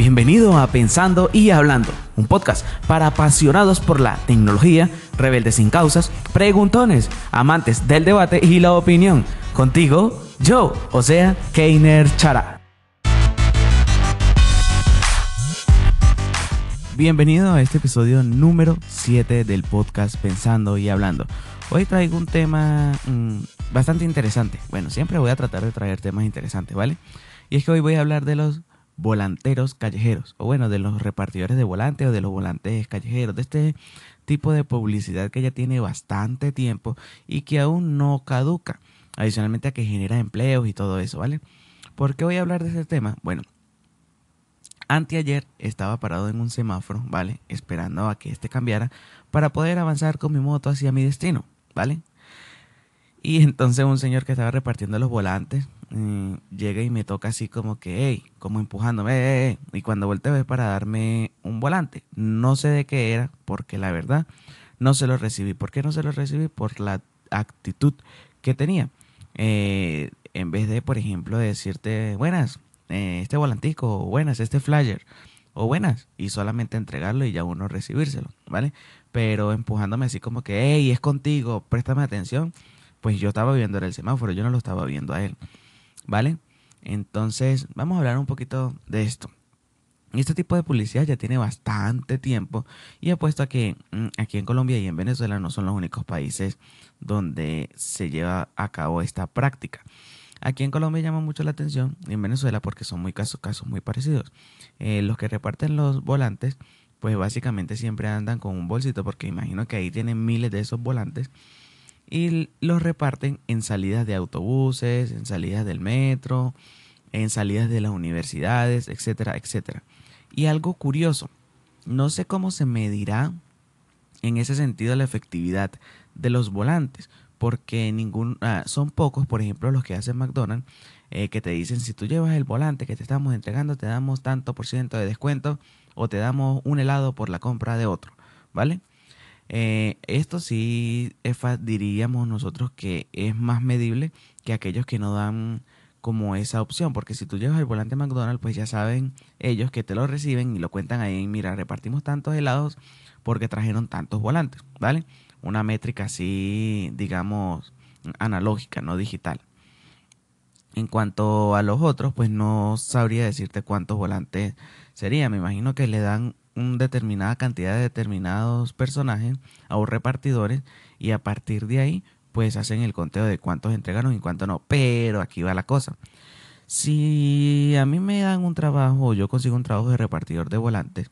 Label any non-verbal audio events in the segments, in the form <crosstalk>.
Bienvenido a Pensando y Hablando, un podcast para apasionados por la tecnología, rebeldes sin causas, preguntones, amantes del debate y la opinión. Contigo, yo, o sea, Keiner Chara. Bienvenido a este episodio número 7 del podcast Pensando y Hablando. Hoy traigo un tema mmm, bastante interesante. Bueno, siempre voy a tratar de traer temas interesantes, ¿vale? Y es que hoy voy a hablar de los volanteros callejeros, o bueno, de los repartidores de volantes o de los volantes callejeros, de este tipo de publicidad que ya tiene bastante tiempo y que aún no caduca, adicionalmente a que genera empleos y todo eso, ¿vale? ¿Por qué voy a hablar de este tema? Bueno, anteayer estaba parado en un semáforo, ¿vale? Esperando a que este cambiara para poder avanzar con mi moto hacia mi destino, ¿vale? Y entonces un señor que estaba repartiendo los volantes eh, llega y me toca así como que, hey, como empujándome, hey, hey, y cuando volteo es para darme un volante. No sé de qué era, porque la verdad no se lo recibí. ¿Por qué no se lo recibí? Por la actitud que tenía. Eh, en vez de, por ejemplo, decirte, buenas, eh, este volantico, buenas, este flyer, o buenas, y solamente entregarlo y ya uno recibírselo, ¿vale? Pero empujándome así como que, hey, es contigo, préstame atención pues yo estaba viendo el semáforo, yo no lo estaba viendo a él. ¿Vale? Entonces, vamos a hablar un poquito de esto. Este tipo de publicidad ya tiene bastante tiempo y apuesto a que mm, aquí en Colombia y en Venezuela no son los únicos países donde se lleva a cabo esta práctica. Aquí en Colombia llama mucho la atención y en Venezuela porque son muy casos, muy parecidos. Eh, los que reparten los volantes, pues básicamente siempre andan con un bolsito porque imagino que ahí tienen miles de esos volantes y los reparten en salidas de autobuses, en salidas del metro, en salidas de las universidades, etcétera, etcétera. Y algo curioso, no sé cómo se medirá en ese sentido la efectividad de los volantes, porque ningún, ah, son pocos, por ejemplo, los que hacen McDonald's, eh, que te dicen si tú llevas el volante que te estamos entregando, te damos tanto por ciento de descuento o te damos un helado por la compra de otro, ¿vale? Eh, esto sí diríamos nosotros que es más medible que aquellos que no dan como esa opción, porque si tú llevas el volante McDonald's, pues ya saben ellos que te lo reciben y lo cuentan ahí, mira, repartimos tantos helados porque trajeron tantos volantes, ¿vale? Una métrica así, digamos, analógica, no digital. En cuanto a los otros, pues no sabría decirte cuántos volantes sería. Me imagino que le dan una determinada cantidad de determinados personajes o repartidores y a partir de ahí pues hacen el conteo de cuántos entregaron y cuántos no. Pero aquí va la cosa. Si a mí me dan un trabajo o yo consigo un trabajo de repartidor de volantes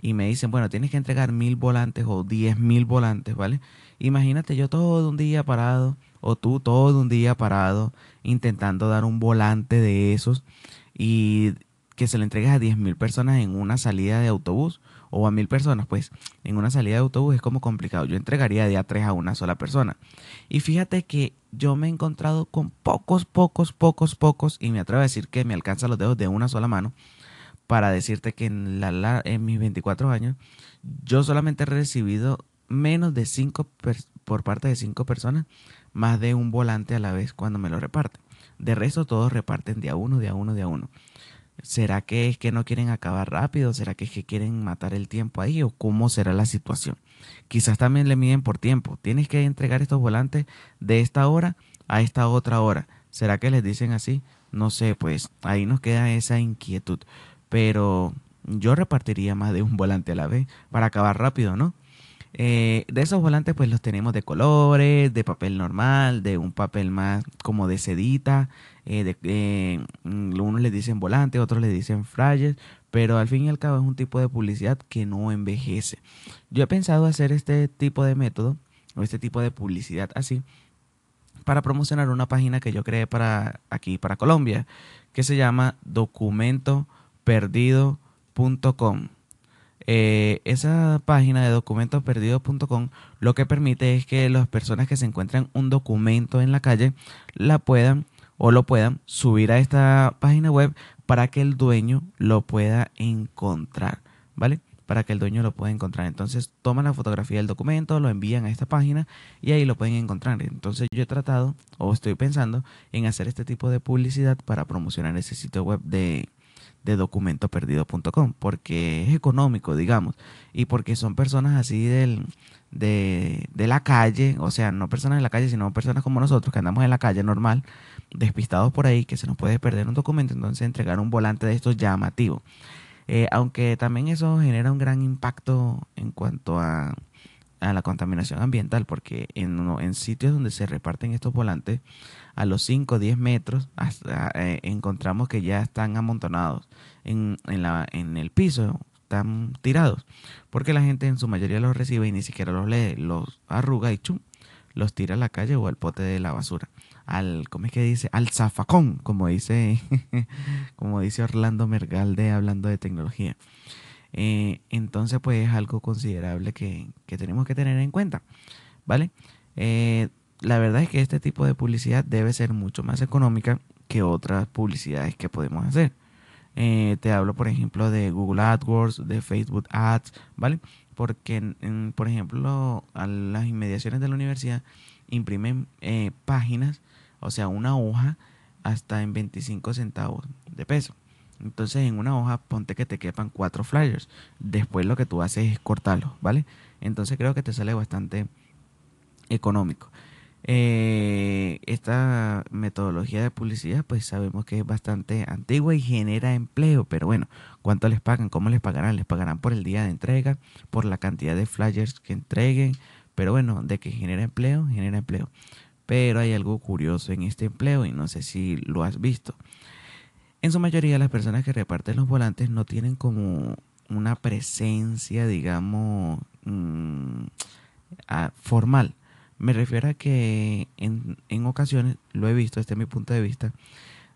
y me dicen, bueno, tienes que entregar mil volantes o diez mil volantes, ¿vale? Imagínate yo todo un día parado o tú todo un día parado intentando dar un volante de esos y que se lo entregues a 10.000 personas en una salida de autobús o a mil personas, pues en una salida de autobús es como complicado. Yo entregaría de a tres a una sola persona. Y fíjate que yo me he encontrado con pocos, pocos, pocos, pocos, y me atrevo a decir que me alcanza los dedos de una sola mano, para decirte que en, la, en mis 24 años yo solamente he recibido menos de cinco por parte de cinco personas, más de un volante a la vez cuando me lo reparten. De resto todos reparten de a uno, de a uno, de a uno. ¿Será que es que no quieren acabar rápido? ¿Será que es que quieren matar el tiempo ahí? ¿O cómo será la situación? Quizás también le miden por tiempo. Tienes que entregar estos volantes de esta hora a esta otra hora. ¿Será que les dicen así? No sé, pues ahí nos queda esa inquietud. Pero yo repartiría más de un volante a la vez para acabar rápido, ¿no? Eh, de esos volantes pues los tenemos de colores, de papel normal, de un papel más como de sedita, eh, de, eh, unos le dicen volante, otros le dicen flyers, pero al fin y al cabo es un tipo de publicidad que no envejece. Yo he pensado hacer este tipo de método o este tipo de publicidad así para promocionar una página que yo creé para aquí, para Colombia, que se llama documentoperdido.com. Eh, esa página de documentosperdidos.com lo que permite es que las personas que se encuentran un documento en la calle la puedan o lo puedan subir a esta página web para que el dueño lo pueda encontrar, ¿vale? para que el dueño lo pueda encontrar. Entonces toman la fotografía del documento, lo envían a esta página y ahí lo pueden encontrar. Entonces yo he tratado o estoy pensando en hacer este tipo de publicidad para promocionar ese sitio web de, de documentoperdido.com porque es económico, digamos, y porque son personas así del, de, de, la calle, o sea, no personas de la calle, sino personas como nosotros que andamos en la calle normal, despistados por ahí, que se nos puede perder un documento, entonces entregar un volante de estos llamativo. Eh, aunque también eso genera un gran impacto en cuanto a, a la contaminación ambiental, porque en, en, sitios donde se reparten estos volantes, a los 5 o 10 metros eh, encontramos que ya están amontonados en, en, la, en el piso, están tirados, porque la gente en su mayoría los recibe y ni siquiera los lee, los arruga y chum, los tira a la calle o al pote de la basura al, ¿cómo es que dice? Al zafacón, como dice, <laughs> como dice Orlando Mergalde hablando de tecnología. Eh, entonces, pues es algo considerable que, tenemos que tener en cuenta, ¿vale? Eh, la verdad es que este tipo de publicidad debe ser mucho más económica que otras publicidades que podemos hacer. Eh, te hablo, por ejemplo, de Google AdWords, de Facebook Ads, ¿vale? Porque, por ejemplo, a las inmediaciones de la universidad imprimen páginas o sea, una hoja hasta en 25 centavos de peso. Entonces en una hoja ponte que te quepan cuatro flyers. Después lo que tú haces es cortarlos, ¿vale? Entonces creo que te sale bastante económico. Eh, esta metodología de publicidad pues sabemos que es bastante antigua y genera empleo, pero bueno, ¿cuánto les pagan? ¿Cómo les pagarán? Les pagarán por el día de entrega, por la cantidad de flyers que entreguen, pero bueno, de que genera empleo, genera empleo. Pero hay algo curioso en este empleo y no sé si lo has visto. En su mayoría las personas que reparten los volantes no tienen como una presencia, digamos, mm, formal. Me refiero a que en, en ocasiones, lo he visto, es mi punto de vista,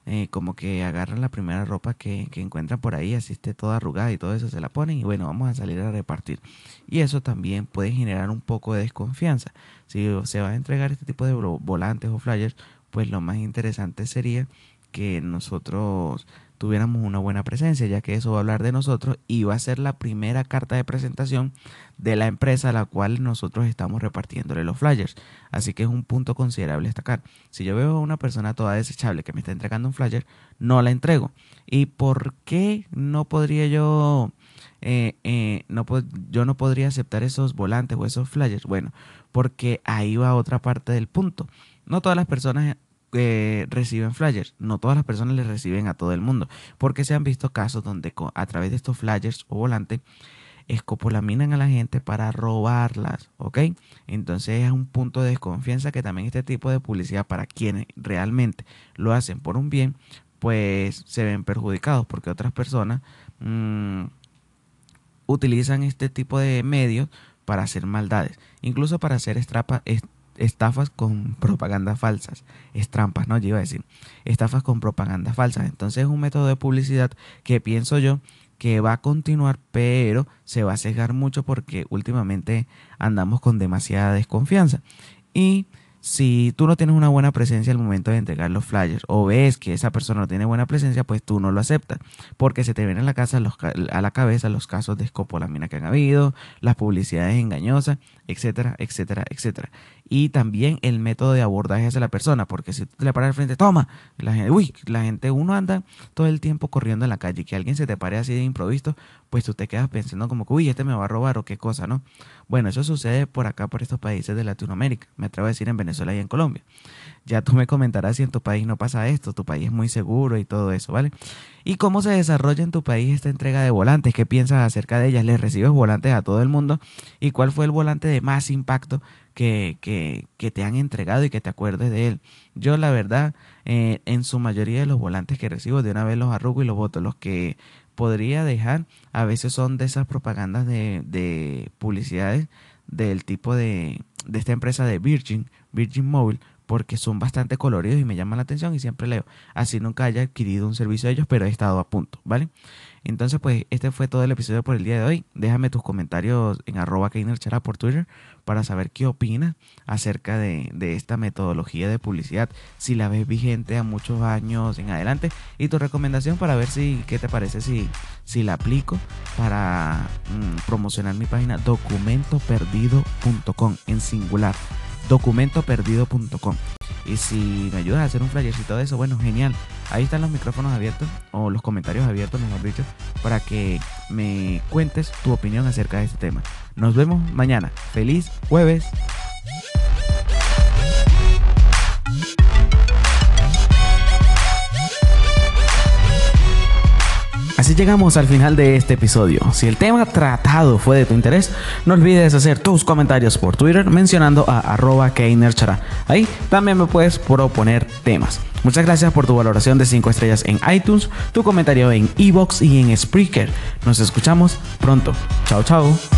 eh, como que agarran la primera ropa que, que, encuentran por ahí, así esté toda arrugada y todo eso, se la ponen y bueno, vamos a salir a repartir. Y eso también puede generar un poco de desconfianza. Si se va a entregar este tipo de volantes o flyers, pues lo más interesante sería que nosotros tuviéramos una buena presencia, ya que eso va a hablar de nosotros y va a ser la primera carta de presentación de la empresa a la cual nosotros estamos repartiéndole los flyers. Así que es un punto considerable destacar. Si yo veo a una persona toda desechable que me está entregando un flyer, no la entrego. ¿Y por qué no podría yo, eh, eh, yo no podría aceptar esos volantes o esos flyers? Bueno, porque ahí va otra parte del punto. No todas las personas que reciben flyers. No todas las personas les reciben a todo el mundo, porque se han visto casos donde a través de estos flyers o volantes escopolaminan a la gente para robarlas, ¿ok? Entonces es un punto de desconfianza que también este tipo de publicidad para quienes realmente lo hacen por un bien, pues se ven perjudicados porque otras personas mm, utilizan este tipo de medios para hacer maldades, incluso para hacer estrapa, estafas con propaganda falsas, estrampas, ¿no? Yo iba a decir, estafas con propaganda falsas. Entonces es un método de publicidad que pienso yo que va a continuar, pero se va a sesgar mucho porque últimamente andamos con demasiada desconfianza. Y si tú no tienes una buena presencia al momento de entregar los flyers o ves que esa persona no tiene buena presencia, pues tú no lo aceptas, porque se te ven en la casa a la cabeza los casos de escopolamina que han habido, las publicidades engañosas, etcétera, etcétera, etcétera y también el método de abordaje hacia la persona, porque si tú le paras al frente, toma, la gente, uy, la gente, uno anda todo el tiempo corriendo en la calle, que alguien se te pare así de improviso, pues tú te quedas pensando como que, uy, este me va a robar o qué cosa, ¿no? Bueno, eso sucede por acá, por estos países de Latinoamérica, me atrevo a decir en Venezuela y en Colombia. Ya tú me comentarás si en tu país no pasa esto, tu país es muy seguro y todo eso, ¿vale? ¿Y cómo se desarrolla en tu país esta entrega de volantes? ¿Qué piensas acerca de ellas? ¿Les recibes volantes a todo el mundo? ¿Y cuál fue el volante de más impacto que, que, te han entregado y que te acuerdes de él. Yo la verdad, eh, en su mayoría de los volantes que recibo, de una vez los arrugo y los voto. Los que podría dejar a veces son de esas propagandas de, de publicidades del tipo de, de esta empresa de Virgin, Virgin Mobile, porque son bastante coloridos y me llaman la atención y siempre leo. Así nunca haya adquirido un servicio de ellos, pero he estado a punto, ¿vale? Entonces, pues este fue todo el episodio por el día de hoy. Déjame tus comentarios en arroba por Twitter para saber qué opinas acerca de, esta metodología de publicidad, si la ves vigente a muchos años en adelante y tu recomendación para ver si, qué te parece si, si la aplico para mm, promocionar mi página documentoperdido.com en singular documentoperdido.com. Y si me ayudas a hacer un flyercito de eso, bueno, genial. Ahí están los micrófonos abiertos, o los comentarios abiertos, mejor dicho, para que me cuentes tu opinión acerca de este tema. Nos vemos mañana. Feliz jueves. Así llegamos al final de este episodio. Si el tema tratado fue de tu interés, no olvides hacer tus comentarios por Twitter mencionando a arroba Ahí también me puedes proponer temas. Muchas gracias por tu valoración de 5 estrellas en iTunes, tu comentario en Evox y en Spreaker. Nos escuchamos pronto. Chao, chao.